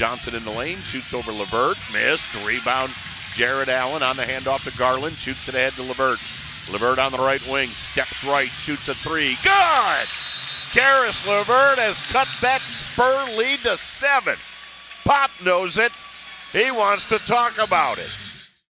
Johnson in the lane, shoots over LeVert, missed. Rebound, Jarrett Allen on the handoff to Garland, shoots it ahead to LeVert. LeVert on the right wing, steps right, shoots a three. Good! Caris LeVert has cut that Spur lead to seven. Pop knows it. He wants to talk about it.